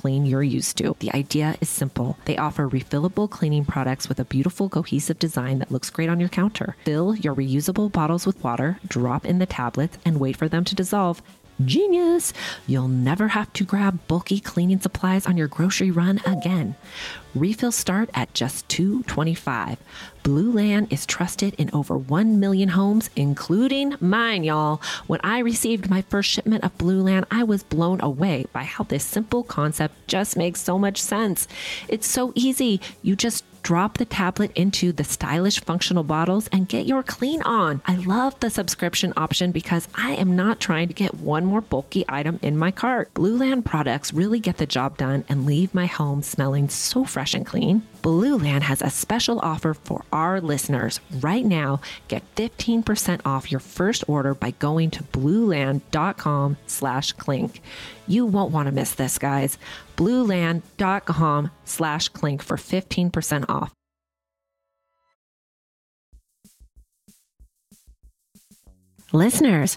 clean you're used to. The idea is simple. They offer refillable cleaning products with a beautiful cohesive design that looks great on your counter. Fill your reusable bottles with water, drop in the tablets, and wait for them to dissolve. Genius! You'll never have to grab bulky cleaning supplies on your grocery run again. Refills start at just $2.25. Blueland is trusted in over 1 million homes, including mine, y'all. When I received my first shipment of Blueland, I was blown away by how this simple concept just makes so much sense. It's so easy. You just drop the tablet into the stylish functional bottles and get your clean on. I love the subscription option because I am not trying to get one more bulky item in my cart. Blueland products really get the job done and leave my home smelling so fresh and clean. Blueland has a special offer for our listeners. Right now, get 15% off your first order by going to blueland.com slash clink. You won't want to miss this, guys. blueland.com slash clink for 15% off. Listeners,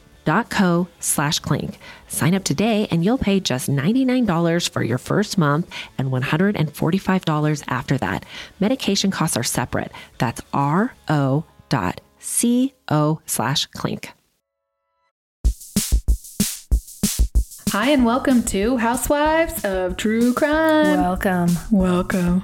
co slash clink. Sign up today and you'll pay just $99 for your first month and $145 after that. Medication costs are separate. That's ro dot co slash clink. Hi, and welcome to Housewives of True Crime. Welcome. Welcome.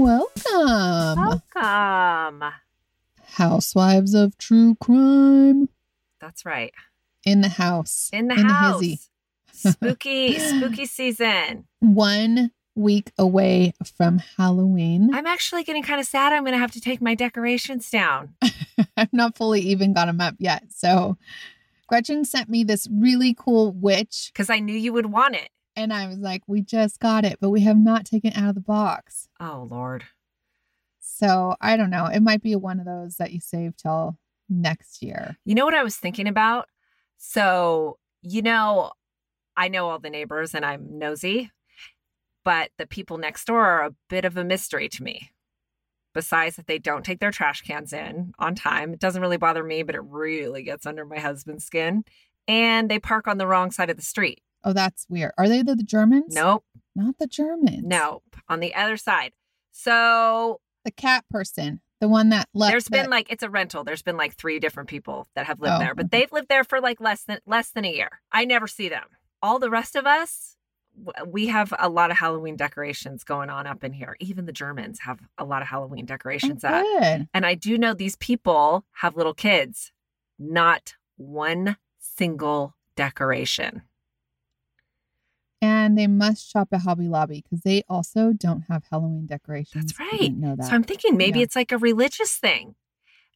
Welcome, Welcome. Housewives of True Crime That's right. in the house. In the In the house. hizzy. spooky, spooky season. One week away from Halloween. I'm actually getting kind of sad. I'm going to have to take my decorations down. I've not fully even got them up yet. So Gretchen sent me this really cool witch, because I knew you would want it. And I was like, we just got it, but we have not taken it out of the box. Oh, Lord. So I don't know. It might be one of those that you save till next year. You know what I was thinking about? So, you know, I know all the neighbors and I'm nosy, but the people next door are a bit of a mystery to me. Besides that, they don't take their trash cans in on time. It doesn't really bother me, but it really gets under my husband's skin. And they park on the wrong side of the street. Oh, that's weird. Are they the, the Germans? Nope, Not the Germans. nope, on the other side. So The cat person. The one that left. there's the- been like it's a rental. There's been like three different people that have lived Oh, there, but okay. they've lived there for like less than less than a year. I never see them. All the rest of us, we have a lot of Halloween decorations going on up in here. Even the Germans have a lot of Halloween Oh, decorations up. good. And I do know these people have little kids. Not one single decoration. And they must shop at Hobby Lobby because they also don't have Halloween decorations. That's right. know that. So I'm thinking maybe Yeah. it's like a religious thing.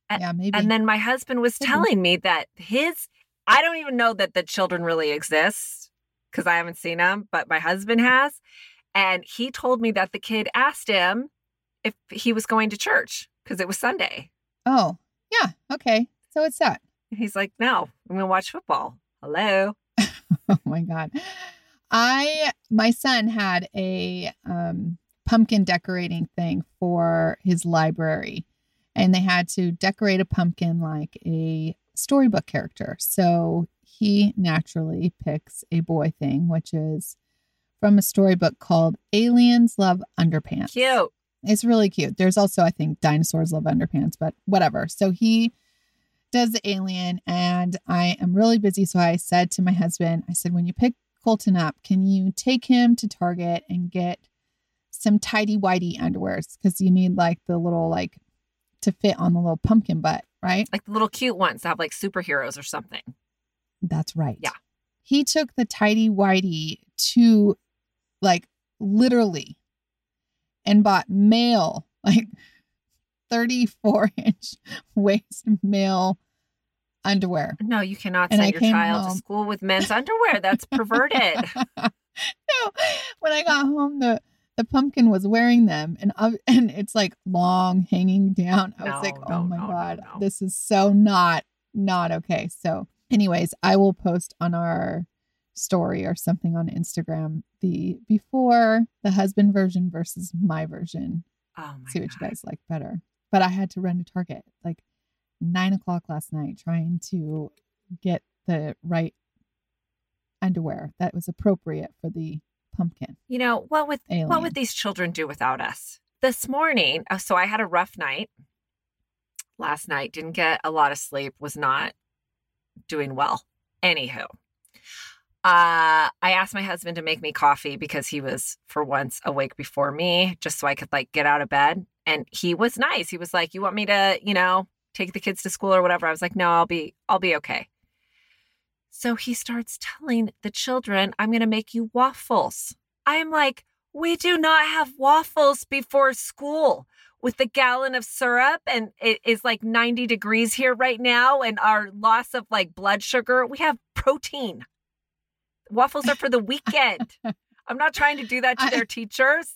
A- yeah, maybe. And then my husband was Could be. telling me that his, I don't even know that the children really exist because I haven't seen them, but my husband has. And he told me that the kid asked him if he was going to church because it was Sunday. oh, yeah. Okay. So it's that. He's like, no, I'm going to watch football. Hello. Oh my god. I my son had a um pumpkin decorating thing for his library and they had to decorate a pumpkin like a storybook character. So he naturally picks a boy thing which is from a storybook called Aliens Love Underpants. Cute. It's really cute. There's also, I think, dinosaurs love underpants, but whatever. So he does the alien, and I am really busy. So I said to my husband, I said, when you pick Colton up, can you take him to Target and get some tidy whitey underwears? Because you need like the little, like, to fit on the little pumpkin butt, right? Like the little cute ones that have like superheroes or something. That's right. Yeah. He took the tidy whitey to like literally and bought male, like 34 inch waist male underwear. No, you cannot And send I your child home- to school with men's underwear. That's perverted. no, when I got home, the the pumpkin was wearing them, and I, and it's like long hanging down. I was like, no, oh my no, no, god, no. this is so not not okay. So, anyways, I will post on our story or something on Instagram the before the husband version versus my version. Oh my See what God. you guys like better. But I had to run to Target like nine o'clock last night trying to get the right underwear that was appropriate for the pumpkin You know, what would alien. what would these children do without us? This morning, uh, so I had a rough night last night, didn't get a lot of sleep, was not doing well. Anywho, uh, I asked my husband to make me coffee because he was for once awake before me, just so I could like get out of bed. And he was nice. He was like, "You want me to, you know, take the kids to school or whatever?" I was like, "No, I'll be, I'll be okay." So he starts telling the children, I'm going to make you waffles. I'm like, we do not have waffles before school with the gallon of syrup and it is like 90 degrees here right now and our loss of like blood sugar. We have protein. Waffles are for the weekend. I'm not trying to do that to I- their teachers.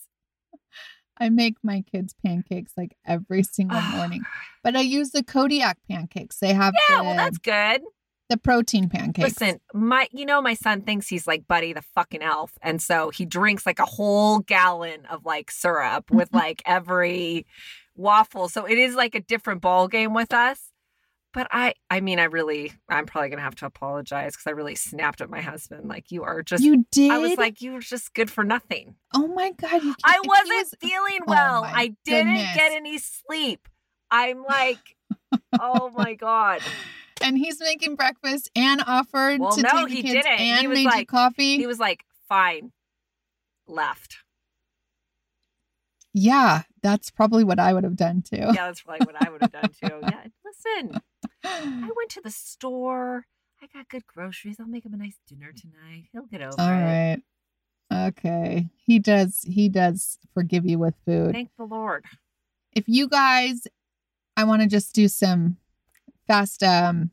I make my kids pancakes like every single ah. morning, but I use the Kodiak pancakes. They have Yeah, the, well, that's good. the protein pancakes. Listen, my you know my son thinks he's like Buddy the fucking elf, and so he drinks like a whole gallon of like syrup with like every waffle. So it is like a different ball game with us. But I, I mean, I really, I'm probably gonna have to apologize because I really snapped at my husband. Like you are just. you did. I was like, you were just good for nothing. oh my god, I he wasn't was- feeling Oh well. my I didn't goodness. get any sleep. I'm like, oh my god. and he's making breakfast and offered Well, to no, take the he kids didn't. He and was made you coffee. He was like, fine, left. yeah, that's probably what I would have done too. Yeah, that's probably what I would have done too. Yeah, listen, I went to the store. I got good groceries. I'll make him a nice dinner tonight. He'll get over All it. right. Okay. He does he does forgive you with food. Thank the Lord. If you guys I want to just do some fast um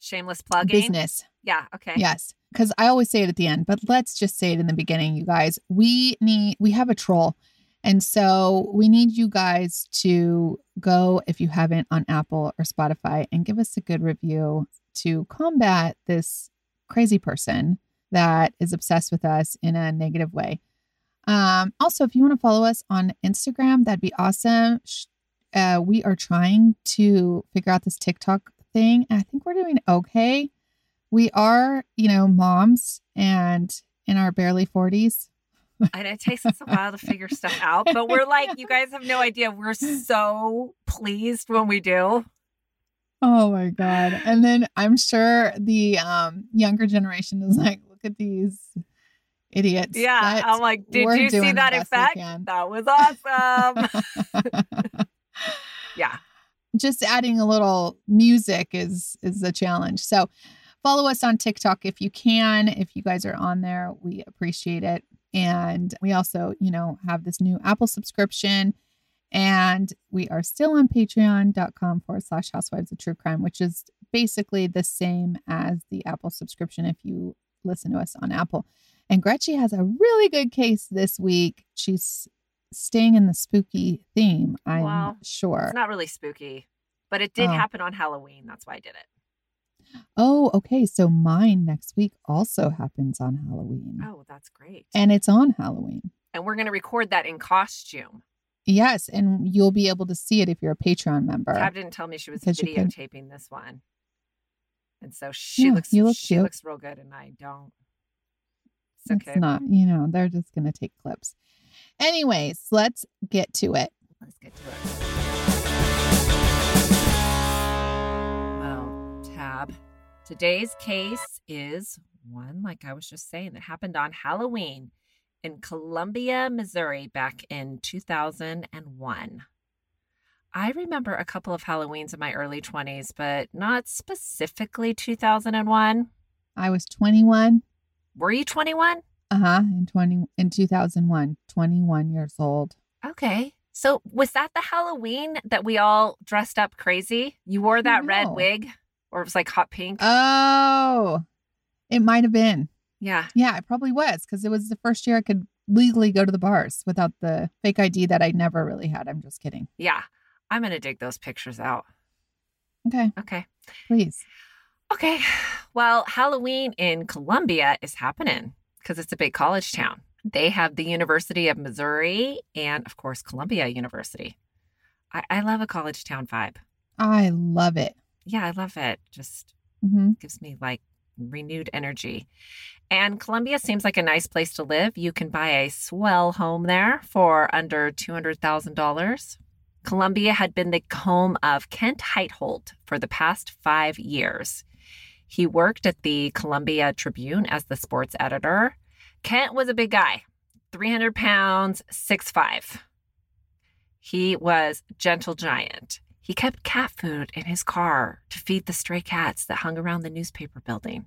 Shameless plugging. business. Yeah. Okay. Yes. Cuz I always say it at the end, but let's just say it in the beginning, you guys. We need we have a troll. And so we need you guys to go if you haven't on Apple or Spotify and give us a good review to combat this crazy person that is obsessed with us in a negative way. Um, also, if you want to follow us on Instagram, that'd be awesome. Uh, we are trying to figure out this TikTok thing. I think we're doing okay. We are, you know, moms and in our barely 40s. And it takes us a while to figure stuff out, but we're like, you guys have no idea. We're so pleased when we do. Oh my God. And then I'm sure the um, younger generation is like, look at these idiots. Yeah. But I'm like, did you see that effect? That was awesome. yeah. just adding a little music is is a challenge. So follow us on TikTok if you can. If you guys are on there, we appreciate it. And we also, you know, have this new Apple subscription. And we are still on patreon.com forward slash housewives of true crime, which is basically the same as the Apple subscription if you listen to us on Apple. And Gretchen has a really good case this week. She's staying in the spooky theme, I'm Well, sure. It's not really spooky, but it did Oh. happen on Halloween. That's why I did it. Oh, okay. So mine next week also happens on Halloween. Oh, that's great. And it's on Halloween. and we're going to record that in costume. Yes, and you'll be able to see it if you're a Patreon member. Tab didn't tell me she was Because you can- videotaping this one. And so she Yeah, looks you look she cute. looks real good and I don't. It's It's okay. not, you know, they're just going to take clips. Anyways, let's get to it. Let's get to it. Today's case is one, like I was just saying, that happened on Halloween in Columbia, Missouri back in 2001. I remember a couple of Halloweens in my early 20s, but not specifically 2001. I was 21. Were you 21? Uh-huh, in 20 in 2001, 21 years old. Okay. So was that the Halloween that we all dressed up crazy? You wore that red wig or it was like hot pink? Oh. It might have been. yeah. Yeah, it probably was because it was the first year I could legally go to the bars without the fake ID that I never really had. I'm just kidding. Yeah. I'm going to dig those pictures out. Okay, Okay. please. Okay. Well, Halloween in Columbia is happening because it's a big college town. They have the University of Missouri and, of course, Columbia University. I, I love a college town vibe. I love it. Yeah, I love it. Just hmm gives me like renewed energy. And Columbia seems like a nice place to live. You can buy a swell home there for under $200,000. Columbia had been the home of Kent Heitholt for the past five years. He worked at the Columbia Tribune as the sports editor. Kent was a big guy, 300 pounds, 6'5. He was gentle giant. He kept cat food in his car to feed the stray cats that hung around the newspaper building.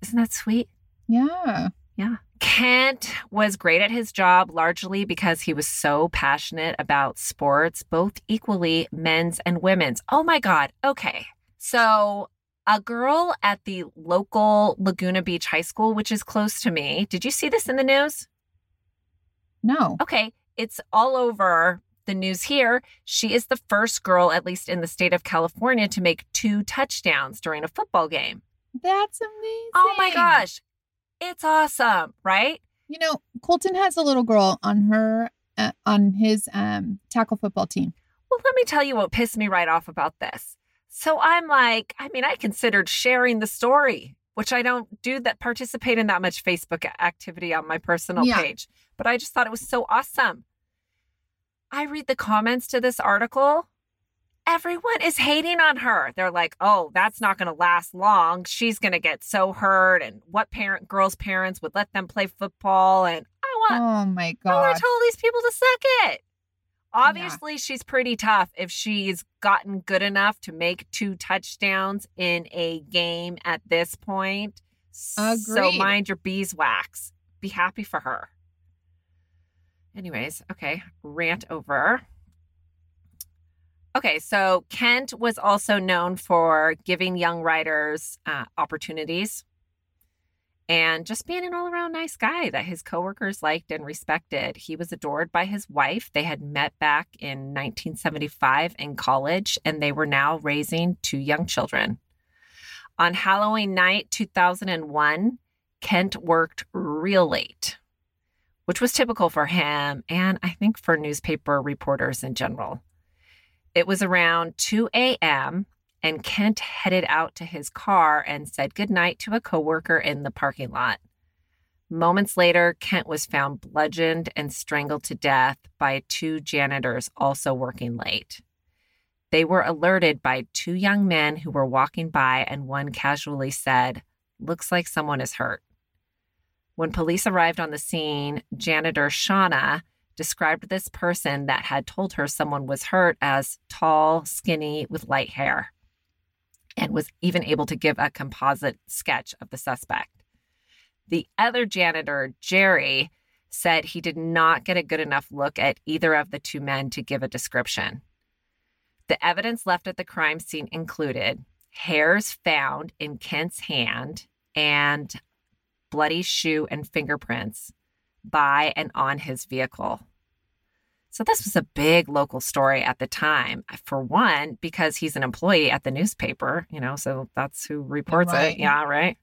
Isn't that sweet? Yeah. Yeah. Kent was great at his job largely because he was so passionate about sports, both equally men's and women's. Oh my God. Okay. So, a girl at the local Laguna Beach High School, which is close to me, did you see this in the news? No. Okay. It's all over the news here. She is the first girl, at least in the state of California, to make two touchdowns during a football game. That's amazing. Oh my gosh. It's awesome, right? You know, Colton has a little girl on her uh, on his um tackle football team. Well, let me tell you what pissed me right off about this. So I'm like, I mean, I considered sharing the story, which I don't do that, participate in that much Facebook activity on my personal Yeah. page, but I just thought it was so awesome. I read the comments to this article. Everyone is hating on her. They're like, oh, that's not going to last long. She's going to get so hurt. And what parent, girls' parents would let them play football? And I want, Oh my God. I want to tell all these people to suck it. Obviously, she's pretty tough if she's gotten good enough to make two touchdowns in a game at this point. So mind your beeswax. Be happy for her. Anyways, okay, rant over. Okay, so Kent was also known for giving young writers uh, opportunities and just being an all around nice guy that his coworkers liked and respected. He was adored by his wife. They had met back in 1975 in college, and they were now raising two young children. On Halloween night 2001, Kent worked real late, which was typical for him and I think for newspaper reporters in general. It was around 2 a.m and Kent headed out to his car and said goodnight to a coworker in the parking lot. Moments later, Kent was found bludgeoned and strangled to death by two janitors also working late. They were alerted by two young men who were walking by, and one casually said, Looks like someone is hurt. When police arrived on the scene, janitor Shauna described this person that had told her someone was hurt as tall, skinny, with light hair and was even able to give a composite sketch of the suspect. The other janitor, Jerry, said he did not get a good enough look at either of the two men to give a description. The evidence left at the crime scene included hairs found in Kent's hand and bloody shoe and fingerprints by and on his vehicle. So, this was a big local story at the time. For one, because he's an employee at the newspaper, you know, so that's who reports Right. it. Yeah, right.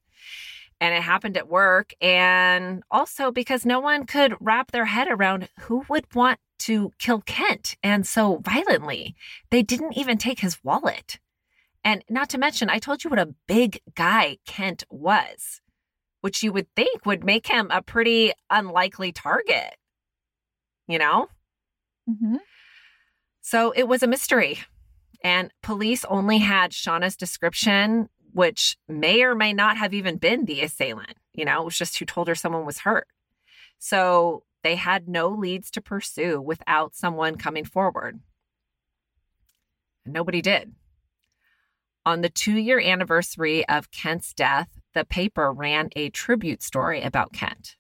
And it happened at work. And also because no one could wrap their head around who would want to kill Kent and so violently. They didn't even take his wallet. And not to mention, I told you what a big guy Kent was, which you would think would make him a pretty unlikely target, you know? Mm-hmm. So it was a mystery. And police only had Shauna's description, which may or may not have even been the assailant. You know, it was just who told her someone was hurt. So they had no leads to pursue without someone coming forward. And nobody did. On the two year anniversary of Kent's death, the paper ran a tribute story about Kent.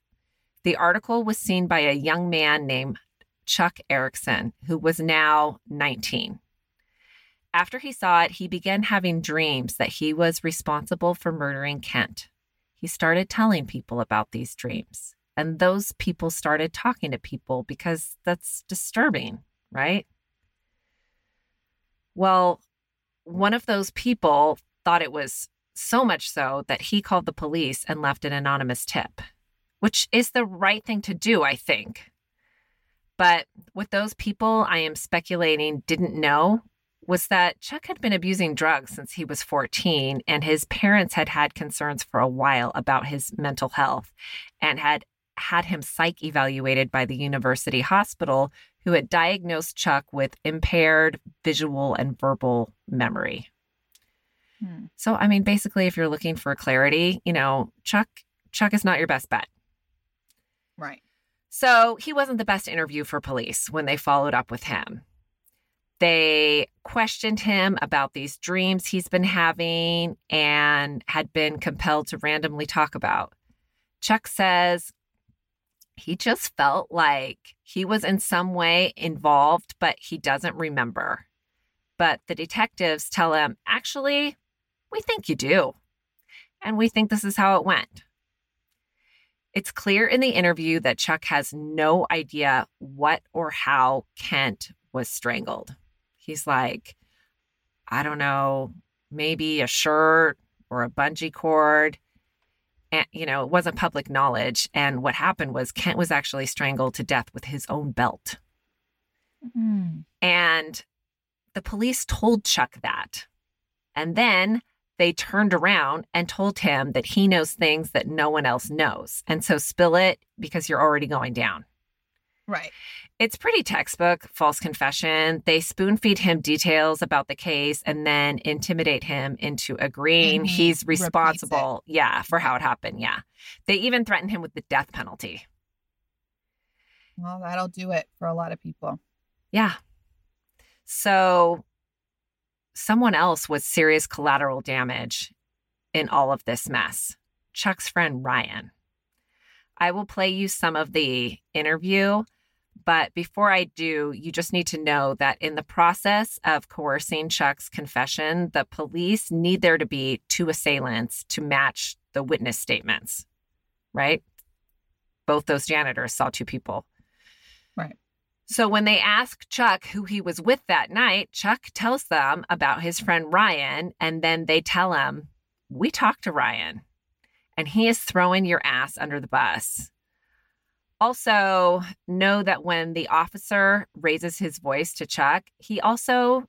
The article was seen by a young man named Chuck Erickson, who was now 19. After he saw it, he began having dreams that he was responsible for murdering Kent. He started telling people about these dreams, and those people started talking to people because that's disturbing, right? Well, one of those people thought it was so much so that he called the police and left an anonymous tip, which is the right thing to do, I think. But what those people I am speculating didn't know was that Chuck had been abusing drugs since he was 14, and his parents had had concerns for a while about his mental health and had had him psych evaluated by the university hospital, who had diagnosed Chuck with impaired visual and verbal memory. Hmm. So, I mean, basically, if you're looking for clarity, you know, Chuck Chuck is not your best bet. Right. So he wasn't the best interview for police when they followed up with him. They questioned him about these dreams he's been having and had been compelled to randomly talk about. Chuck says he just felt like he was in some way involved, but he doesn't remember. But the detectives tell him, actually, we think you do. And we think this is how it went. It's clear in the interview that Chuck has no idea what or how Kent was strangled. He's like, I don't know, maybe a shirt or a bungee cord. And, you know, it wasn't public knowledge. And what happened was Kent was actually strangled to death with his own belt. Mm. And the police told Chuck that. And then they turned around and told him that he knows things that no one else knows. And so spill it because you're already going down. Right. It's pretty textbook false confession. They spoon feed him details about the case and then intimidate him into agreeing And he's responsible, yeah, for how it happened. Yeah. They even threatened him with the death penalty. Well, that'll do it for a lot of people. Yeah. So someone else with serious collateral damage in all of this mess Chuck's friend Ryan. I will play you some of the interview, but before I do, you just need to know that in the process of coercing Chuck's confession, the police need there to be two assailants to match the witness statements, right? Both those janitors saw two people. So when they ask Chuck who he was with that night, Chuck tells them about his friend Ryan, and then they tell him, We talked to Ryan, and he is throwing your ass under the bus. Also, know that when the officer raises his voice to Chuck, he also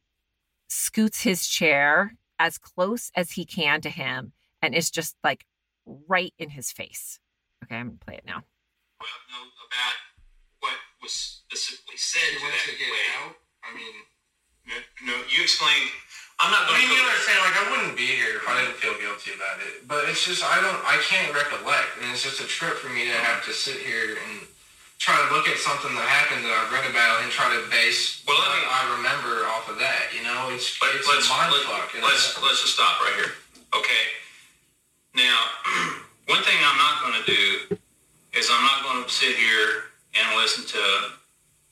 scoots his chair as close as he can to him and is just like right in his face. Okay, I'm gonna play it now. well, what was specifically said to that to get lady. out. I mean, No, no, you explained. I'm not I going mean, to you understand? Like, I wouldn't be here if I didn't feel guilty about it. But it's just I don't, I can't recollect, and it's just a trip for me to have to sit here and try to look at something that happened that I've read about and try to base Well, what me- I remember off of that. You know, it's But it's let's a mind let, fuck. Let's let's just stop right here. Okay. Now, one thing I'm not going to do is I'm not going to sit here and listen to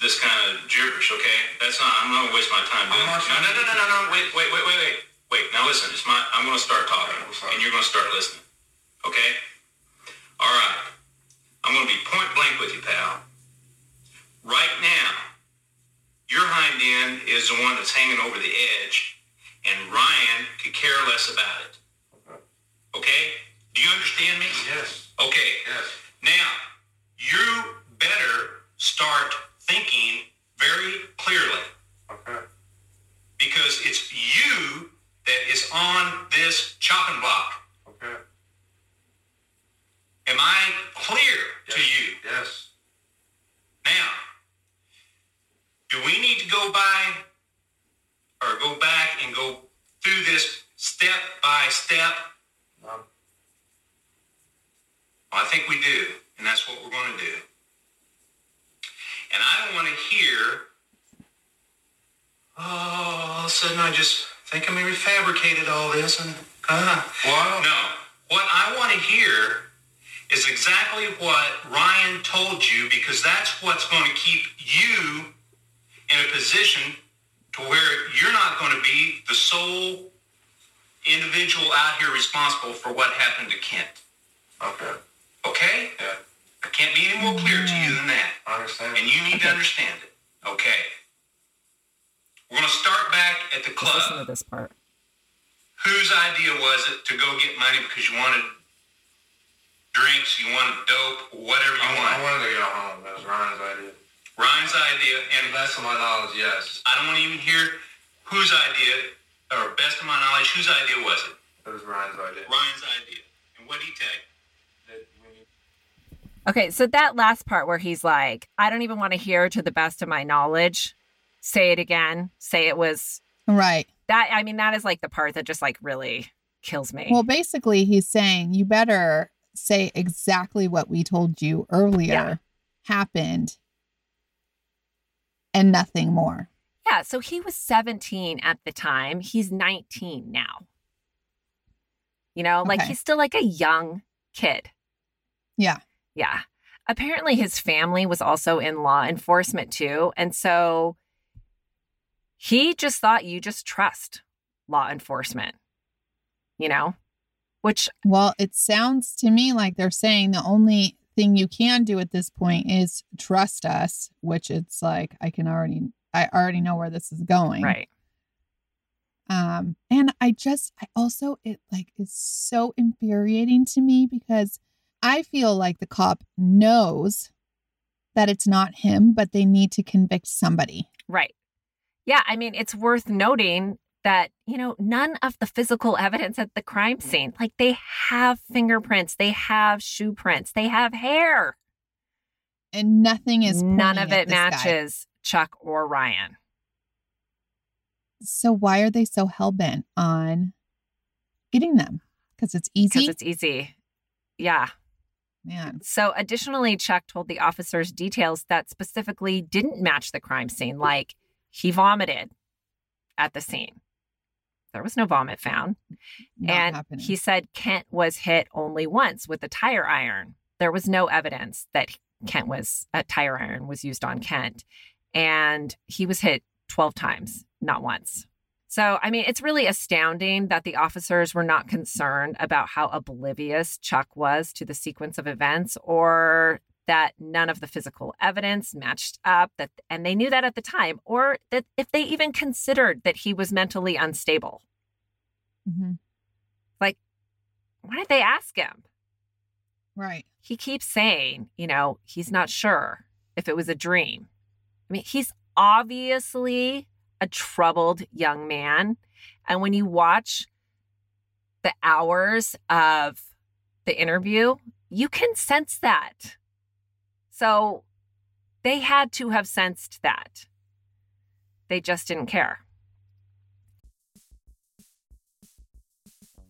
this kind of gibberish, okay? That's not, I'm not gonna waste my time doing that. No, no, no, no, no, no, wait, wait, wait, wait, wait. Wait, now listen, it's my, I'm gonna start talking, Okay, and you're gonna start listening, okay? All right. I'm gonna be point blank with you, pal. Right now, your hind end is the one that's hanging over the edge, and Ryan could care less about it. Okay? Do you understand me? Yes. Okay. Yes. Now, you better start thinking very clearly Okay. because it's you that is on this chopping block. Okay. Am I clear to you? Yes. Now, do we need to go by or go back and go through this step by step? No. Well, I think we do, and that's what we're going to do. And I don't want to hear, oh, all of a sudden I just think I maybe fabricated all this and, uh, Well, no. What I want to hear is exactly what Ryan told you because that's what's going to keep you in a position to where you're not going to be the sole individual out here responsible for what happened to Kent. Okay. Okay? Yeah. I can't be any more clear to you than that. I understand. And you need to understand it. Okay. We're going to start back at the Just listen to club. this part. Whose idea was it to go get money because you wanted drinks, you wanted dope, whatever you I, I wanted? wanted to go home. That was Ryan's idea. Ryan's idea, To and best of my knowledge, yes. I don't want to even hear whose idea, or best of my knowledge, whose idea was it? It was Ryan's idea. Ryan's idea. And what did he tell you? That when you- Okay, so that last part where he's like, I don't even want to hear to the best of my knowledge. Say it again. Say it was Right. that. I mean, that is like the part that just like really kills me. Well, basically, he's saying you better say exactly what we told you earlier Yeah. happened and nothing more. yeah, so he was 17 at the time. He's 19 now. You know, like Okay. he's still like a young kid. Yeah. Yeah. Apparently, his family was also in law enforcement too. And so he just thought you just trust law enforcement, you know, which, Well, it sounds to me like they're saying the only thing you can do at this point is trust us, which it's like I can already I already know where this is going. right. Um and I just I also it like is so infuriating to me because I feel like the cop knows that it's not him, but they need to convict somebody. Right. Yeah. I mean, it's worth noting that, you know, none of the physical evidence at the crime scene, like they have fingerprints, they have shoe prints, they have hair. And nothing is None of it this guy. matches Chuck or Ryan. So why are they so hell bent on getting them? Because it's easy. Because it's easy. Yeah. Man. So, additionally, Chuck told the officers details that specifically didn't match the crime scene, like he vomited at the scene. There was no vomit found. Not and happening. he said Kent was hit only once with a tire iron. There was no evidence that Kent was a tire iron was used on Kent. And he was hit 12 times, not once. So, I mean, it's really astounding that the officers were not concerned about how oblivious Chuck was to the sequence of events or that none of the physical evidence matched up that and they knew that at the time or that if they even considered that he was mentally unstable. Mhm. Why did they ask him? Right. He keeps saying, you know, he's not sure if it was a dream. I mean, he's obviously a troubled young man. And when you watch the hours of the interview, you can sense that. So they had to have sensed that. They just didn't care.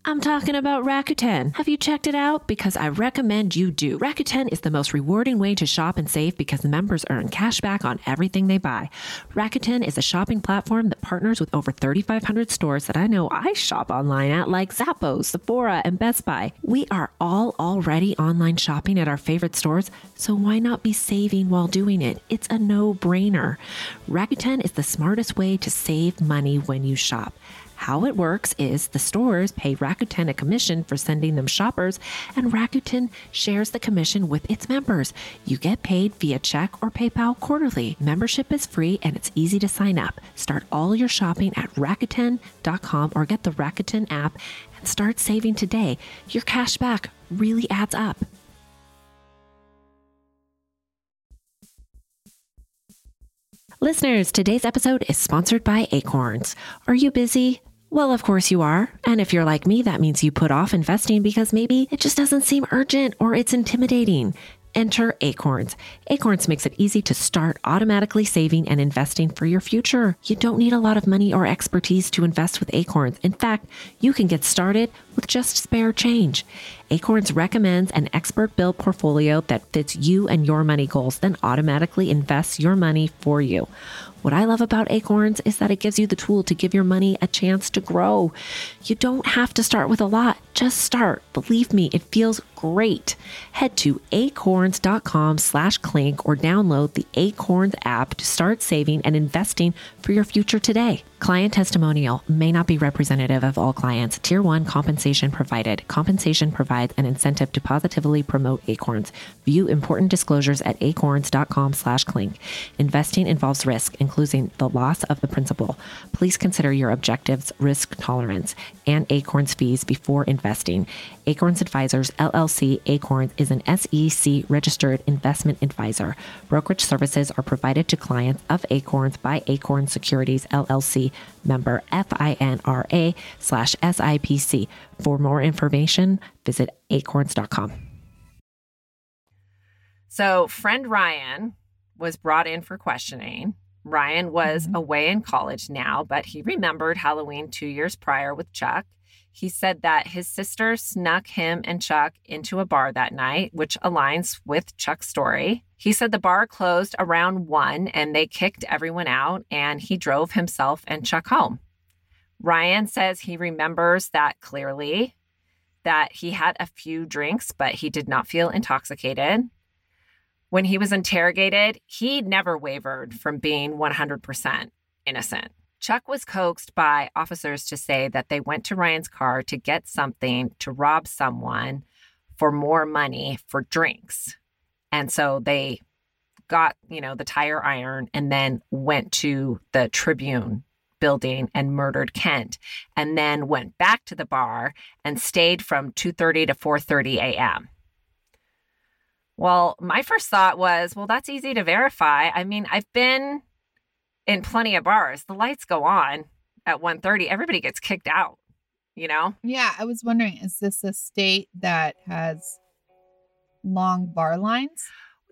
I'm talking about Rakuten. Have you checked it out? Because I recommend you do. Rakuten is the most rewarding way to shop and save because members earn cash back on everything they buy. Rakuten is a shopping platform that partners with over 3,500 stores that I know I shop online at, like Zappos, Sephora, and Best Buy. We are all already online shopping at our favorite stores, so why not be saving while doing it? It's a no brainer. Rakuten is the smartest way to save money when you shop. How it works is the stores pay Rakuten a commission for sending them shoppers, and Rakuten shares the commission with its members. You get paid via check or PayPal quarterly. Membership is free and it's easy to sign up. Start all your shopping at Rakuten.com or get the Rakuten app and start saving today. Your cash back really adds up. Listeners, today's episode is sponsored by Acorns. Are you busy? Well, of course you are. And if you're like me, that means you put off investing because maybe it just doesn't seem urgent or it's intimidating. Enter Acorns. Acorns makes it easy to start automatically saving and investing for your future. You don't need a lot of money or expertise to invest with Acorns. In fact, you can get started with just spare change. Acorns recommends an expert built portfolio that fits you and your money goals, then automatically invests your money for you. What I love about Acorns is that it gives you the tool to give your money a chance to grow. You don't have to start with a lot, just start. Believe me, it feels great. Head to acorns.com slash clink or download the Acorns app to start saving and investing for your future today. Client testimonial may not be representative of all clients. Tier 1 compensation provided. Compensation provides an incentive to positively promote Acorns. View important disclosures at acorns.com slash clink. Investing involves risk, including the loss of the principal. Please consider your objectives, risk tolerance, and Acorns fees before investing. Acorns Advisors LLC Acorns is an SEC registered investment advisor. Brokerage services are provided to clients of Acorns by Acorns Securities LLC member FINRA slash SIPC. For more information, visit acorns.com. So, friend Ryan was brought in for questioning. Ryan was Mhm. away in college now, but he remembered Halloween two years prior with Chuck. He said that his sister snuck him and Chuck into a bar that night, which aligns with Chuck's story. He said the bar closed around one and they kicked everyone out, and he drove himself and Chuck home. Ryan says he remembers that clearly, that he had a few drinks, but he did not feel intoxicated. When he was interrogated, he never wavered from being 100% innocent. Chuck was coaxed by officers to say that they went to Ryan's car to get something to rob someone for more money for drinks. And so they got, you know, the tire iron and then went to the Tribune building and murdered Kent and then went back to the bar and stayed from 2:30 to 4:30 a.m. Well, my first thought was, well, that's easy to verify. I mean, I've been in plenty of bars. The lights go on at 1:30. Everybody gets kicked out, you know? Yeah, I was wondering, is this a state that has long bar lines?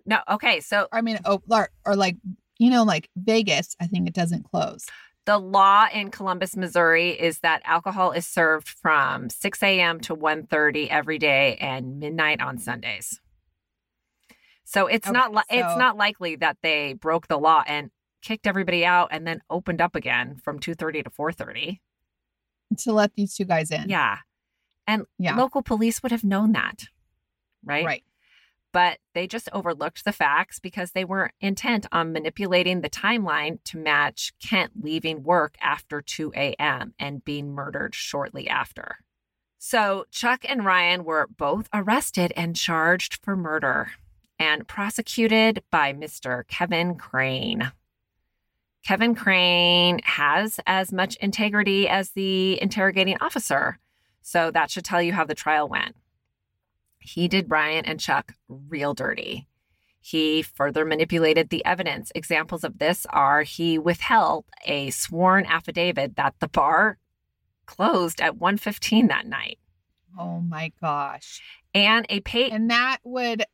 No, okay. So I mean, oh, or, or like you know, like Vegas, I think it doesn't close. the law in Columbus, Missouri is that alcohol is served from 6 a.m. to 1:30 every day and midnight on Sundays. So it's Okay, not li- it's not likely that they broke the law and kicked everybody out and then opened up again from 2:30 to 4:30. to let these two guys in. Yeah. And Yeah. local police would have known that. Right? Right. But they just overlooked the facts because they were intent on manipulating the timeline to match Kent leaving work after 2 a.m. and being murdered shortly after. So Chuck and Ryan were both arrested and charged for murder and prosecuted by Mr. Kevin Crane. Kevin Crane has as much integrity as the interrogating officer. So that should tell you how the trial went. He did Brian and Chuck real dirty. He further manipulated the evidence. Examples of this are he withheld a sworn affidavit that the bar closed at 1:15 that night Oh my gosh. and a pay And that would,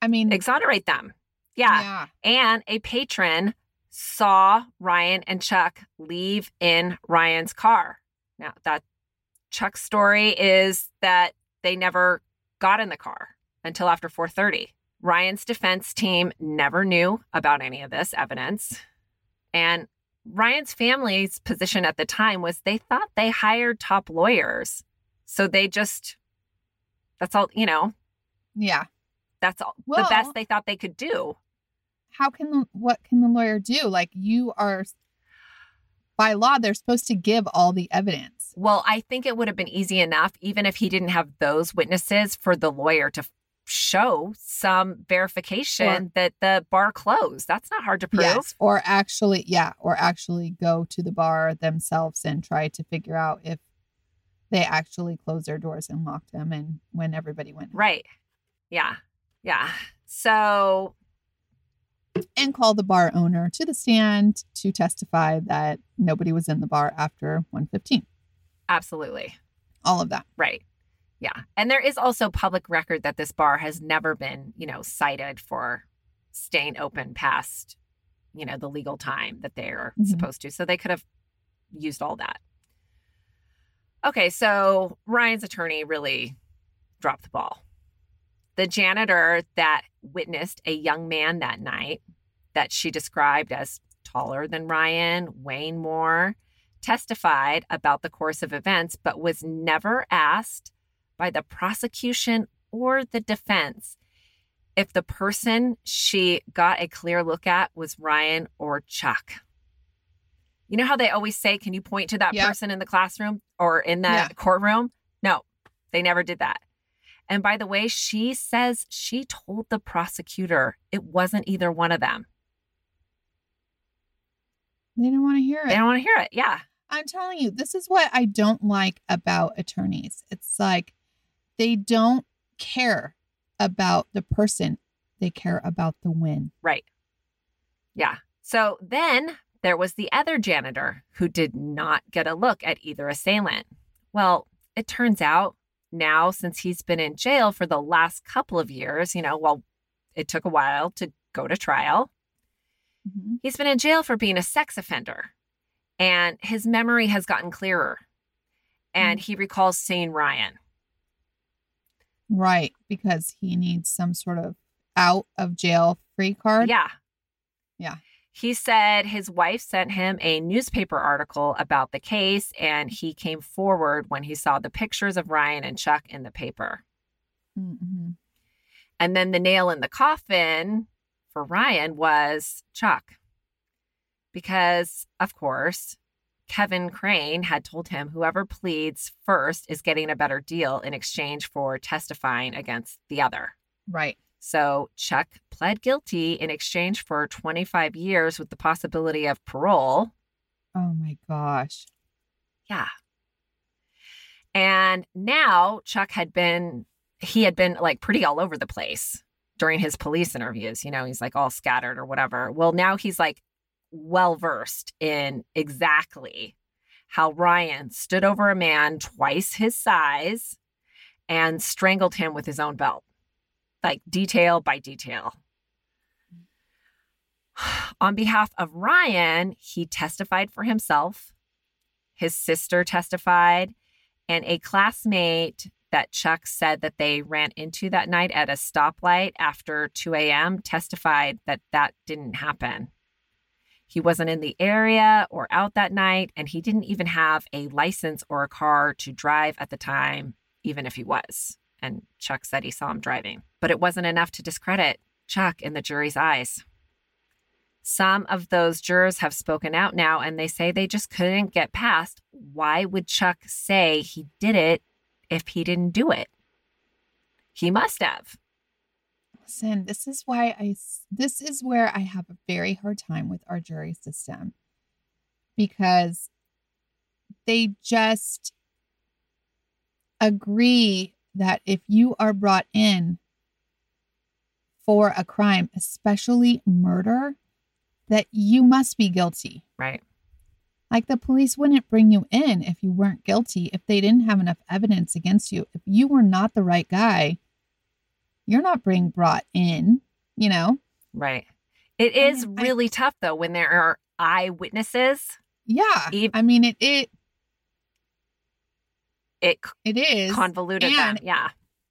I mean, exonerate them. Yeah. yeah. And a patron saw Ryan and Chuck leave in Ryan's car. Now that Chuck's story is that they never got in the car until after 4:30. Ryan's defense team never knew about any of this evidence. And Ryan's family's position at the time was they thought they hired top lawyers. So they just that's all, you know, Yeah. that's all the best they thought they could do. How can the, what can the lawyer do? Like you are by law, they're supposed to give all the evidence. Well, I think it would have been easy enough, even if he didn't have those witnesses, for the lawyer to show some verification Or- that the bar closed. That's not hard to prove. Yes. Or actually, yeah, or actually go to the bar themselves and try to figure out if they actually closed their doors and locked them and when everybody went. Right. Yeah. Yeah. So, And call the bar owner to the stand to testify that nobody was in the bar after 115. absolutely. All of that. Right. Yeah. And there is also public record that this bar has never been, you know, cited for staying open past, you know, the legal time that they're Mhm. supposed to. So they could have used all that. Okay. So Ryan's attorney really dropped the ball. The janitor that witnessed a young man that night that she described as taller than Ryan, weighing more, testified about the course of events, but was never asked by the prosecution or the defense if the person she got a clear look at was Ryan or Chuck. You know how they always say, Can you point to that Yeah. person in the classroom or in the Yeah. courtroom? No, they never did that. And by the way, she says she told the prosecutor it wasn't either one of them. They didn't want to hear it. They don't want to hear it. Yeah. I'm telling you, this is what I don't like about attorneys. It's like they don't care about the person, they care about the win. Right. Yeah. So then there was the other janitor who did not get a look at either assailant. Well, it turns out now, since he's been in jail for the last couple of years, you know, well, it took a while to go to trial. Mhm. He's been in jail for being a sex offender, and his memory has gotten clearer. And he recalls seeing Ryan. Right. Because he needs some sort of out of jail free card. Yeah. Yeah. He said his wife sent him a newspaper article about the case, and he came forward when he saw the pictures of Ryan and Chuck in the paper. Mhm. And then the nail in the coffin for Ryan was Chuck. Because, of course, Kevin Crane had told him whoever pleads first is getting a better deal in exchange for testifying against the other. Right. So Chuck pled guilty in exchange for 25 years with the possibility of parole. Oh my gosh. Yeah. And now Chuck had been, he had been like pretty all over the place during his police interviews. You know, he's like all scattered or whatever. Well, now he's like well versed in exactly how Ryan stood over a man twice his size and strangled him with his own belt, like detail by detail. On behalf of Ryan, he testified for himself. His sister testified, and a classmate that Chuck said that they ran into that night at a stoplight after 2 a.m. testified that that didn't happen. He wasn't in the area or out that night, and he didn't even have a license or a car to drive at the time, even if he was. And Chuck said he saw him driving. But it wasn't enough to discredit Chuck in the jury's eyes. Some of those jurors have spoken out now and they say they just couldn't get past why would Chuck say he did it if he didn't do it? He must have. Listen, this is why I this is where I have a very hard time with our jury system because they just agree that if you are brought in for a crime, especially murder, that you must be guilty. Right. Like the police wouldn't bring you in if you weren't guilty, if they didn't have enough evidence against you. If you were not the right guy, you're not being brought in, you know? Right. It is I is mean, I- really tough though when there are eyewitnesses. Yeah. Ev- I mean, it, it, it It is. convoluted them. Yeah.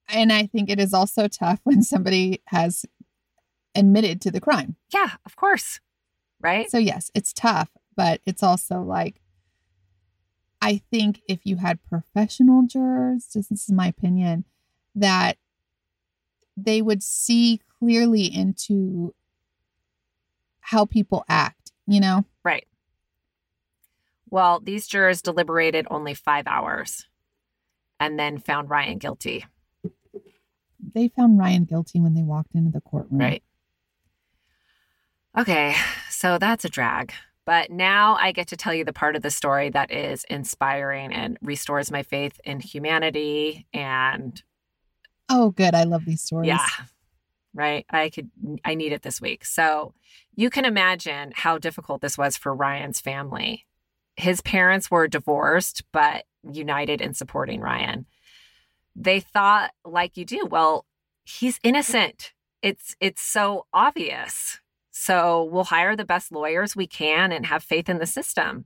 and I think it is also tough when somebody has admitted to the crime. Yeah, of course. Right? So yes, it's tough, but it's also like I think if you had professional jurors, just this is my opinion, that they would see clearly into how people act, you know? Right. Well, these jurors deliberated only five hours and then found Ryan guilty. They found Ryan guilty when they walked into the courtroom. Right. Okay, so that's a drag. But now I get to tell you the part of the story that is inspiring and restores my faith in humanity and Oh, good. I love these stories. yeah. Right. I could I need it this week. So you can imagine how difficult this was for Ryan's family. His parents were divorced but united in supporting Ryan. They thought like you do, well, he's innocent. It's it's so obvious. So we'll hire the best lawyers we can and have faith in the system.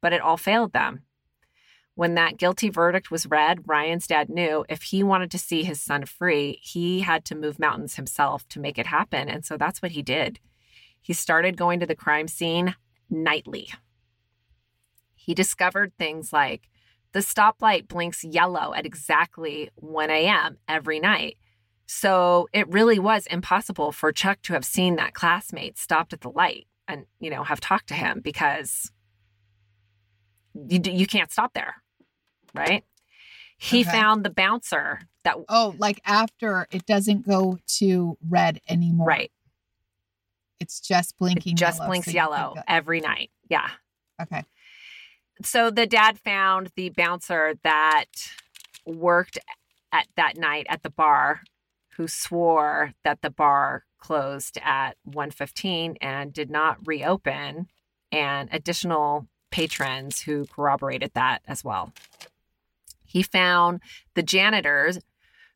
But it all failed them. When that guilty verdict was read, Ryan's dad knew if he wanted to see his son free, he had to move mountains himself to make it happen. And so that's what he did. He started going to the crime scene nightly. He discovered things like the stoplight blinks yellow at exactly 1 a.m. every night. So it really was impossible for Chuck to have seen that classmate stopped at the light and, you know, have talked to him because you, you can't stop there, right? He Okay. found the bouncer that, Oh, like after it doesn't go to red anymore. right, It's just blinking. it just yellow, blinks so yellow every night. Yeah. Okay. so the dad found the bouncer that worked at that night at the bar who swore that the bar closed at 1:15 and did not reopen and additional patrons who corroborated that as well. He found the janitors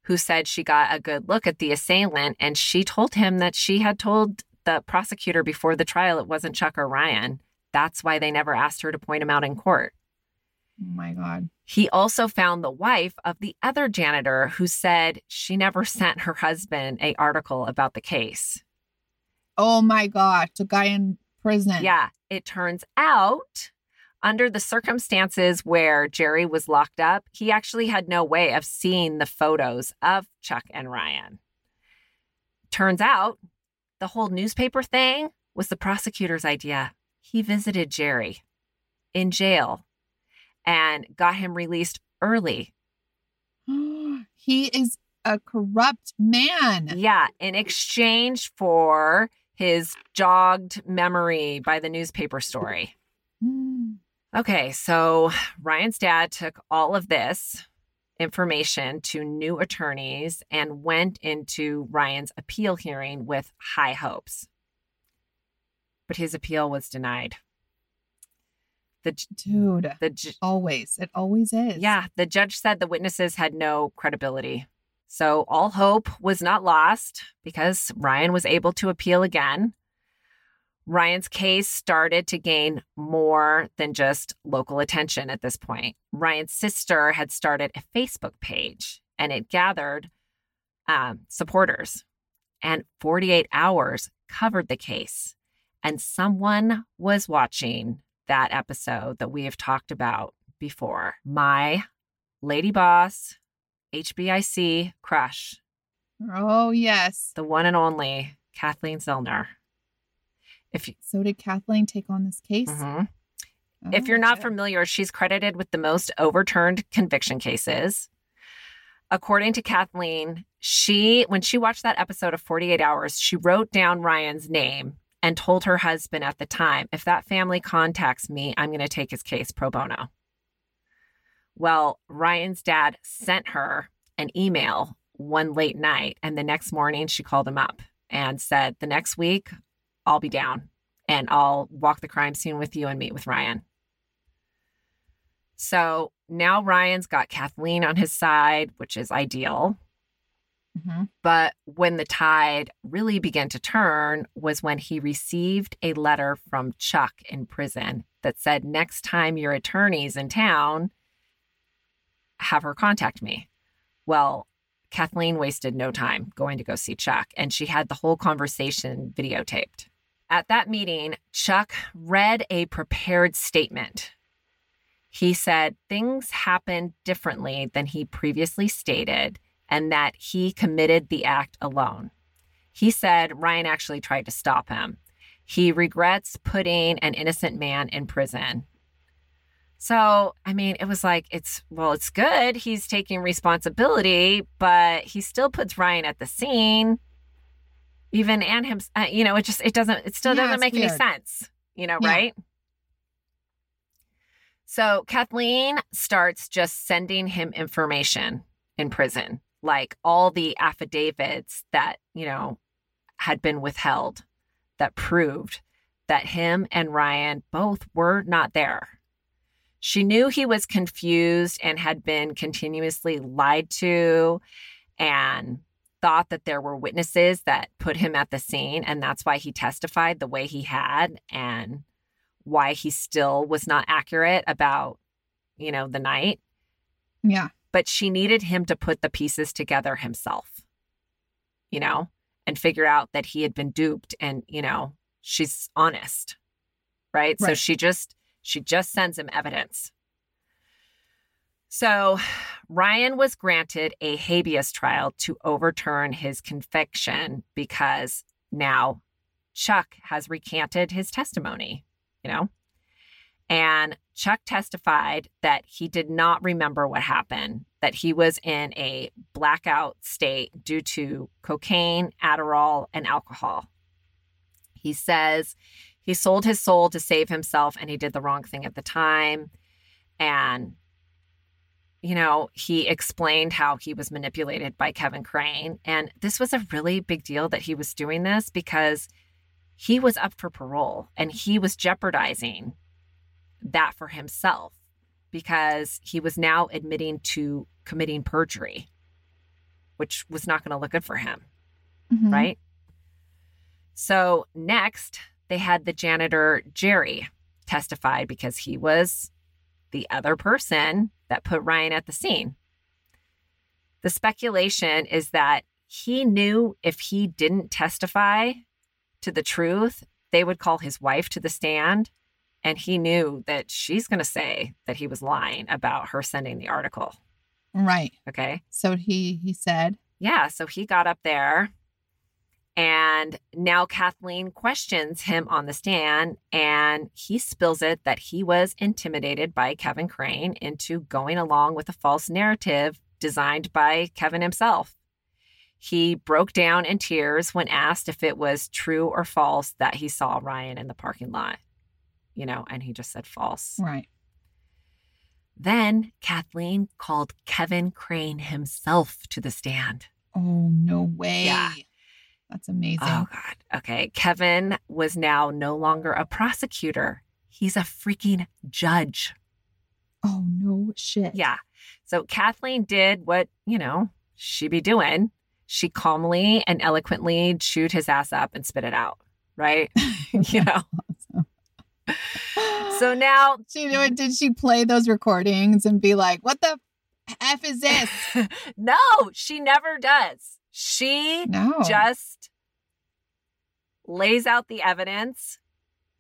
who said she got a good look at the assailant and she told him that she had told the prosecutor before the trial it wasn't Chuck or Ryan. That's why they never asked her to point him out in court. Oh my God. He also found the wife of the other janitor who said she never sent her husband a article about the case. Oh my God. The guy in prison. Yeah, it turns out under the circumstances where Jerry was locked up, he actually had no way of seeing the photos of Chuck and Ryan. Turns out the whole newspaper thing was the prosecutor's idea. He visited Jerry in jail and got him released early. he is a corrupt man. Yeah, in exchange for his jogged memory by the newspaper story. Mm. Okay, so Ryan's dad took all of this information to new attorneys and went into Ryan's appeal hearing with high hopes. But his appeal was denied. The, Dude. the, j- Always. It always is. yeah, the judge said the witnesses had no credibility. So all hope was not lost because Ryan was able to appeal again. Ryan's case started to gain more than just local attention at this point. Ryan's sister had started a Facebook page and it gathered um, supporters. And 48 hours covered the case. And someone was watching that episode that we have talked about before. My lady boss, HBIC crush, Oh, yes. the one and only Kathleen Zellner. If you, So did Kathleen take on this case? Mhm. Oh, if you're not shit. familiar, she's credited with the most overturned conviction cases. According to Kathleen, she when she watched that episode of 48 Hours, she wrote down Ryan's name and told her husband at the time, if that family contacts me, I'm going to take his case pro bono. Well, Ryan's dad sent her an email one late night, and the next morning she called him up and said, The next week, I'll be down and I'll walk the crime scene with you and meet with Ryan. So now Ryan's got Kathleen on his side, which is ideal. Mhm. But when the tide really began to turn was when he received a letter from Chuck in prison that said, Next time your attorney's in town, have her contact me. Well, Kathleen wasted no time going to go see Chuck, and she had the whole conversation videotaped. At that meeting, Chuck read a prepared statement. He said things happened differently than he previously stated and that he committed the act alone. He said Ryan actually tried to stop him. He regrets putting an innocent man in prison. So, I mean, it was like, it's, well, it's good. He's taking responsibility, but he still puts Ryan at the scene even and him uh, you know it just it doesn't it still Yeah, doesn't make any sense you know Yeah. right so kathleen starts just sending him information in prison like all the affidavits that you know had been withheld that proved that him and ryan both were not there she knew he was confused and had been continuously lied to and thought that there were witnesses that put him at the scene and that's why he testified the way he had and why he still was not accurate about you know the night Yeah. But she needed him to put the pieces together himself you know and figure out that he had been duped and you know she's honest right, so she just she just sends him evidence. So Ryan was granted a habeas trial to overturn his conviction because now Chuck has recanted his testimony, you know? And Chuck testified that he did not remember what happened, that he was in a blackout state due to cocaine, Adderall, and alcohol. He says he sold his soul to save himself and he did the wrong thing at the time. And you know, he explained how he was manipulated by Kevin Crane. And this was a really big deal that he was doing this because he was up for parole and he was jeopardizing that for himself because he was now admitting to committing perjury, which was not going to look good for him Mhm. right? So next, they had the janitor Jerry testify because he was the other person that put Ryan at the scene. The speculation is that he knew if he didn't testify to the truth, they would call his wife to the stand. And he knew that she's going to say that he was lying about her sending the article. Right. Okay. So he he said, Yeah, so he got up there and now Kathleen questions him on the stand and he spills it that he was intimidated by Kevin Crane into going along with a false narrative designed by Kevin himself. He broke down in tears when asked if it was true or false that he saw Ryan in the parking lot. You know, and he just said false. right. Then Kathleen called Kevin Crane himself to the stand. Oh no way. Yeah. That's amazing. Oh, God. Okay. Kevin was now no longer a prosecutor, he's a freaking judge. Oh no shit. Yeah. So Kathleen did what, you know, she be doing. She calmly and eloquently chewed his ass up and spit it out. Right. you know. So now, She knew it. Did she play those recordings and be like, "What the f is this?" no, she never does. She No. just lays out the evidence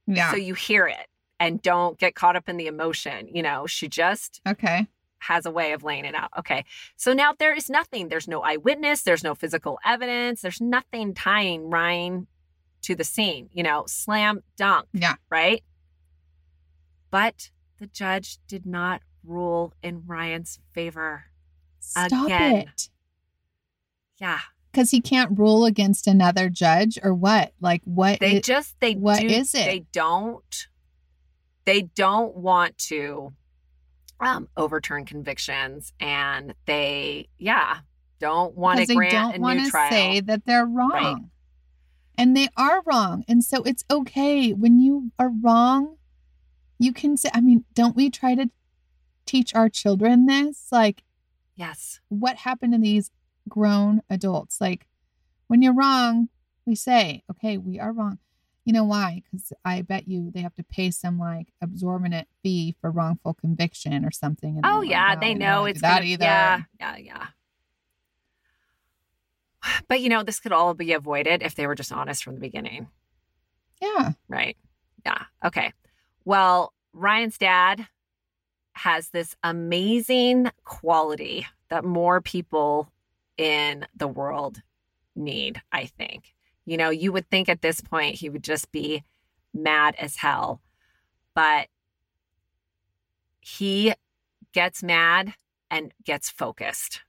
yeah. so you hear it and don't get caught up in the emotion. You know, she just okay. has a way of laying it out. Okay. So now there is nothing. There's no eyewitness. There's no physical evidence. There's nothing tying Ryan to the scene. You know, slam dunk. Yeah. Right. But the judge did not rule in Ryan's favor. Stop Again. it. Yeah. Because he can't rule against another judge or what? Like what? They it- just, they what do, is it? They don't, they don't want to um, overturn convictions and they, yeah, don't want to because they grant don't a want new to trial. say that they're wrong. And they are wrong. And so it's okay when you are wrong. You can say, I mean, don't we try to teach our children this? Like, yes. what happened to these grown adults? Like, when you're wrong, we say, okay, we are wrong. You know why? Because I bet you they have to pay some like absorbent fee for wrongful conviction or something. and Oh yeah, like, they "Oh, don't know it's do that gonna- either. Yeah, yeah, yeah. But you know, this could all be avoided if they were just honest from the beginning, Yeah. right? Yeah. Okay. Well, Ryan's dad has this amazing quality that more people in the world need, I think. You know, you would think at this point he would just be mad as hell, but he gets mad and gets focused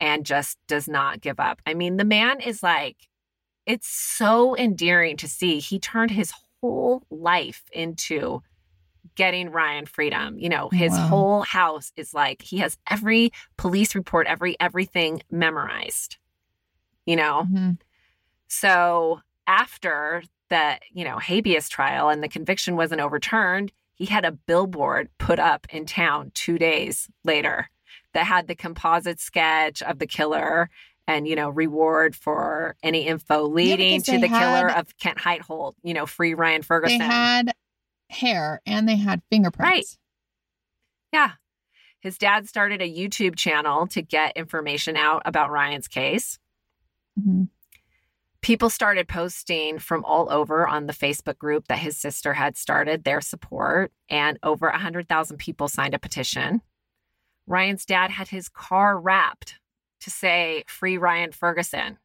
and just does not give up. I mean, the man is like, it's so endearing to see. He turned his whole life into getting Ryan freedom. You know, his Wow. whole house is like, he has every police report, every everything memorized, you know? Mhm. So after the, you know, habeas trial and the conviction wasn't overturned, he had a billboard put up in town two days later that had the composite sketch of the killer and, you know, reward for any info leading because to the killer of Kent Heitholt, you know, free Ryan Ferguson. They had hair and they had fingerprints. yeah. His dad started a YouTube channel to get information out about Ryan's case. Mhm. people started posting from all over on the Facebook group that his sister had started their support, and over 100,000 people signed a petition. Ryan's dad had his car wrapped to say, Free Ryan Ferguson.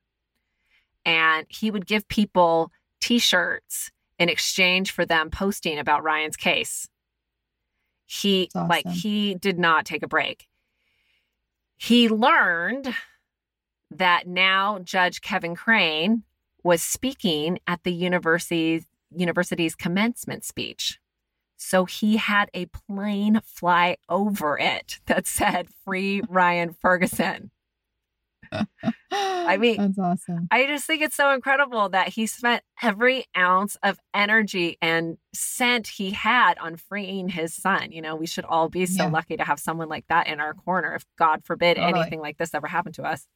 And he would give people t shirts in exchange for them posting about Ryan's case. He, That's like, he did not take a break. He learned that now Judge Kevin Crane was speaking at the university's university's commencement speech. So he had a plane fly over it that said free Ryan Ferguson. I mean- that's awesome. I just think it's so incredible that he spent every ounce of energy and scent he had on freeing his son. You know, we should all be so Yeah. lucky to have someone like that in our corner if God forbid Totally. anything like this ever happened to us.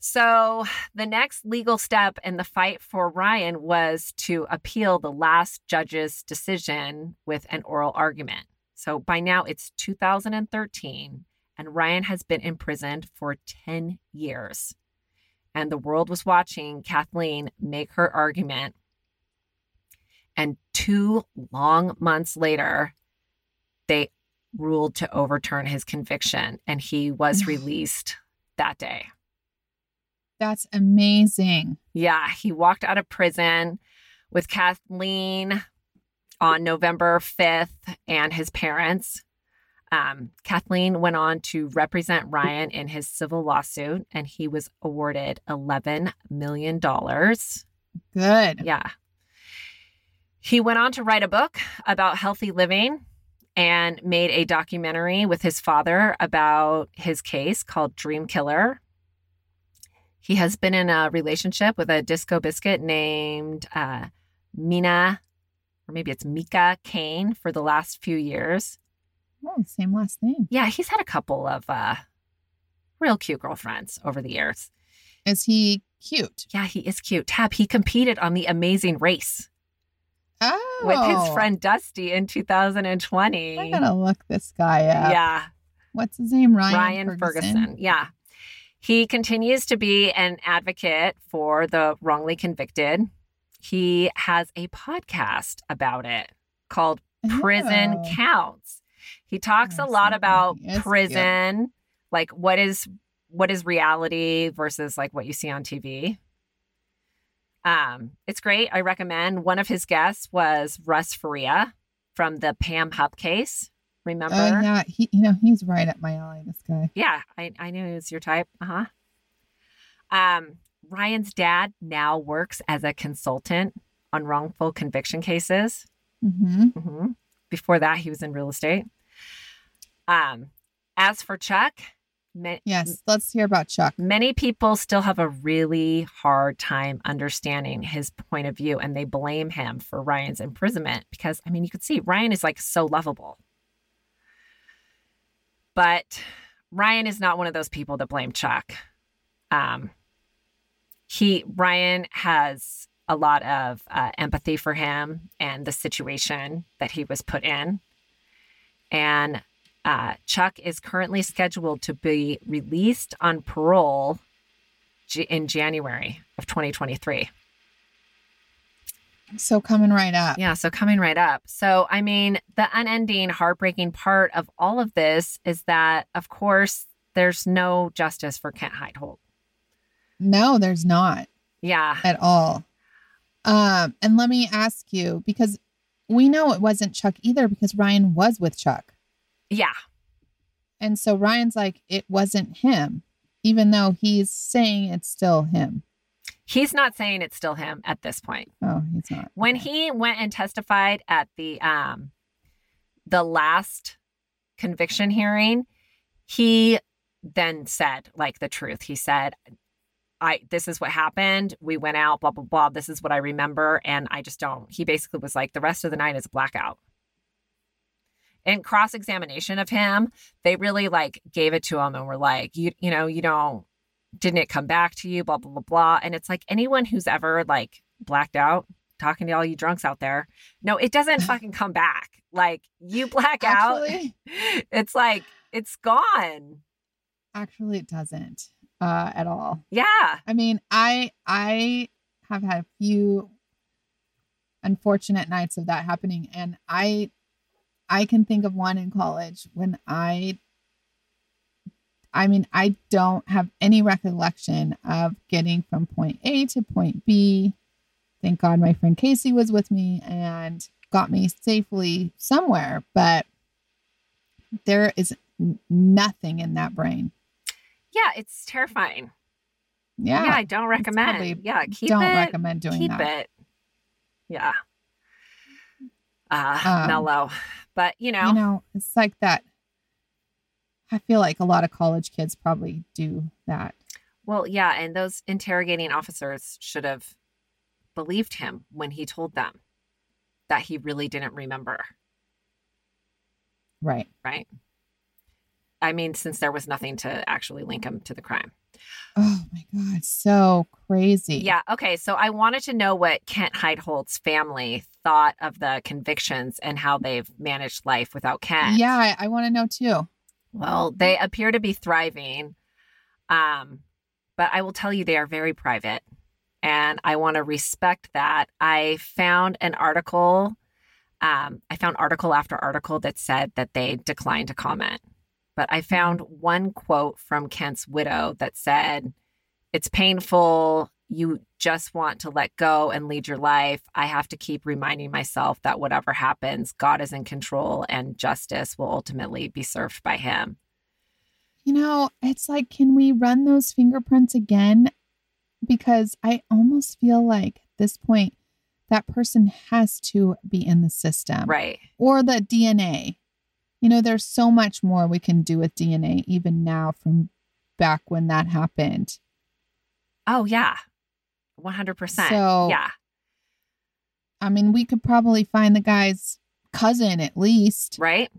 So, the next legal step in the fight for Ryan was to appeal the last judge's decision with an oral argument. So, by now it's 2013, and Ryan has been imprisoned for 10 years. And the world was watching Kathleen make her argument. And two long months later, they ruled to overturn his conviction, and he was released that day. That's amazing. Yeah, he walked out of prison with Kathleen on November 5th and his parents. Um, Kathleen went on to represent Ryan in his civil lawsuit, and he was awarded $11 million. Good. Yeah. He went on to write a book about healthy living and made a documentary with his father about his case called Dream Killer. He has been in a relationship with a disco biscuit named uh, Mina, or maybe it's Mika Kane, for the last few years. Oh, same last name. Yeah, he's had a couple of uh, real cute girlfriends over the years. Is he cute? Yeah, he is cute. Tab, he competed on The Amazing Race. Oh, with his friend Dusty in 2020. I gotta look this guy up. yeah, What's his name? Ryan, Ryan Ferguson. Yeah. He continues to be an advocate for the wrongly convicted. He has a podcast about it called Prison Oh. Counts. He talks a lot about He is prison, like what is what is reality versus like what you see on TV. Um, it's great. I recommend. One of his guests was Russ Faria from the Pam Hupp case. Remember? Oh yeah, he you know he's right up my alley. This guy. Yeah, I, I knew it was your type. Uh huh. Um, Ryan's dad now works as a consultant on wrongful conviction cases. Mm-hmm. hmm Before that, he was in real estate. Um, as for Chuck, ma- Yes, let's hear about Chuck. many people still have a really hard time understanding his point of view, and they blame him for Ryan's imprisonment because, I mean, you could see Ryan is like so lovable. But Ryan is not one of those people that blame Chuck. Um, he Ryan has a lot of uh, empathy for him and the situation that he was put in. And uh, Chuck is currently scheduled to be released on parole J- in January of 2023. So coming right up. Yeah, so coming right up. So, I mean, the unending, heartbreaking part of all of this is that, of course, there's no justice for Kent Heitholt. No, there's not Yeah. at all. Um, and let me ask you because we know it wasn't Chuck either because Ryan was with Chuck. Yeah. And so Ryan's like, it wasn't him, even though he's saying it's still him. He's not saying it's still him at this point. Oh, he's not. When he went and testified at the um the last conviction hearing, he then said like the truth. He said I this is what happened. We went out, blah blah blah. This is what I remember and I just don't. He basically was like the rest of the night is a blackout. In cross examination of him, they really like gave it to him and were like, you you know, you don't didn't it come back to you, blah blah blah blah. And it's like anyone who's ever like blacked out, talking to all you drunks out there, no, it doesn't fucking come back. Like you black Actually, out, it's like it's gone. actually, it doesn't uh, at all. Yeah. I mean, I I have had a few unfortunate nights of that happening, and I I can think of one in college when I I mean, I don't have any recollection of getting from point A to point B. Thank God my friend Casey was with me and got me safely somewhere, but there is nothing in that brain. Yeah, it's terrifying. Yeah. Yeah, I don't recommend. probably- yeah, keep it. don't it. recommend doing keep that. it. Yeah. Uh, Um, mellow. But you know, you know, it's like that. I feel like a lot of college kids probably do that. well, yeah, and those interrogating officers should have believed him when he told them that he really didn't remember, Right. right? I mean, since there was nothing to actually link him to the crime. Oh my God. So crazy. Yeah. Okay. So I wanted to know what Kent Heitholt's family thought of the convictions and how they've managed life without Ken. Yeah. I, I want to know too. Well, they appear to be thriving. Um, but I will tell you, they are very private. And I want to respect that. I found an article. Um, I found article after article that said that they declined to comment. But I found one quote from Kent's widow that said, It's painful. You just want to let go and lead your life. I have to keep reminding myself that whatever happens, God is in control and justice will ultimately be served by Him. You know, it's like, can we run those fingerprints again? Because I almost feel like at this point, that person has to be in the system. Right. Or the DNA. You know, there's so much more we can do with DNA even now from back when that happened. Oh, yeah. 100%. So- yeah. I mean, we could probably find the guy's cousin at least. Right.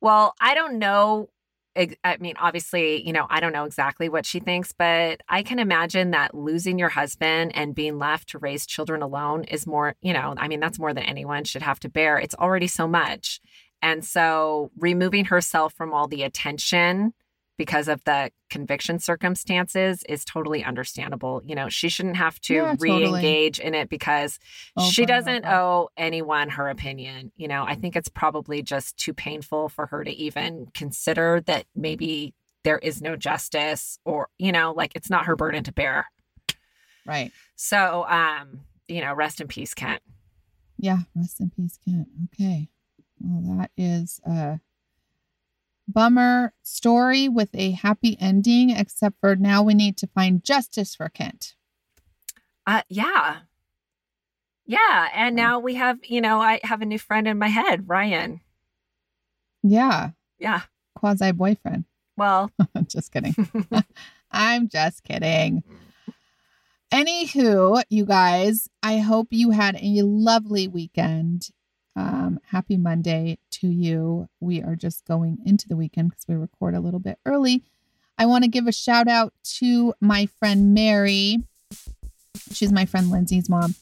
Well, I don't know. I mean, obviously, you know, I don't know exactly what she thinks, but I can imagine that losing your husband and being left to raise children alone is more, you know, I mean, that's more than anyone should have to bear. It's already so much. And so removing herself from all the attention because of the conviction circumstances is totally understandable. You know, she shouldn't have to Yeah, re-engage in it because Over she doesn't owe anyone her opinion. You know, I think it's probably just too painful for her to even consider that maybe there is no justice or, you know, like it's not her burden to bear. Right. So, um, you know, rest in peace, Kent. Yeah. Rest in peace, Kent. Okay. Well, that is a bummer story with a happy ending, except for now we need to find justice for Kent. Uh, yeah. Yeah. And now we have, you know, I have a new friend in my head, Ryan. Yeah. Yeah. Quasi boyfriend. Well, just kidding. I'm just kidding. Anywho, you guys, I hope you had a lovely weekend. Um, happy Monday to you. We are just going into the weekend because we record a little bit early. I want to give a shout out to my friend Mary. She's my friend Lindsay's mom.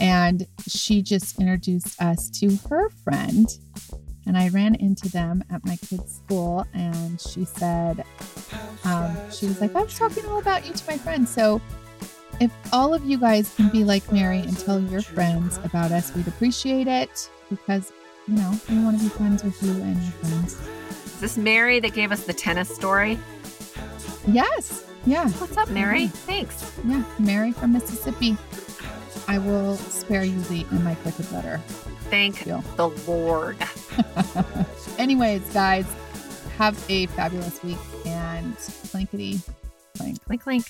And she just introduced us to her friend. And I ran into them at my kid's school. And she said, um, she was like, I was talking all about you to my friends. So if all of you guys can be like Mary and tell your friends about us, we'd appreciate it because, you know, we want to be friends with you and your friends. Is this Mary that gave us the tennis story? Yes. Yeah. What's up, Mary? Thanks. Yeah. Mary from Mississippi. I will spare you the in my crooked letter. Thank Yeah. the Lord. Anyways, guys, have a fabulous week and clinkety clink. Clink, clink.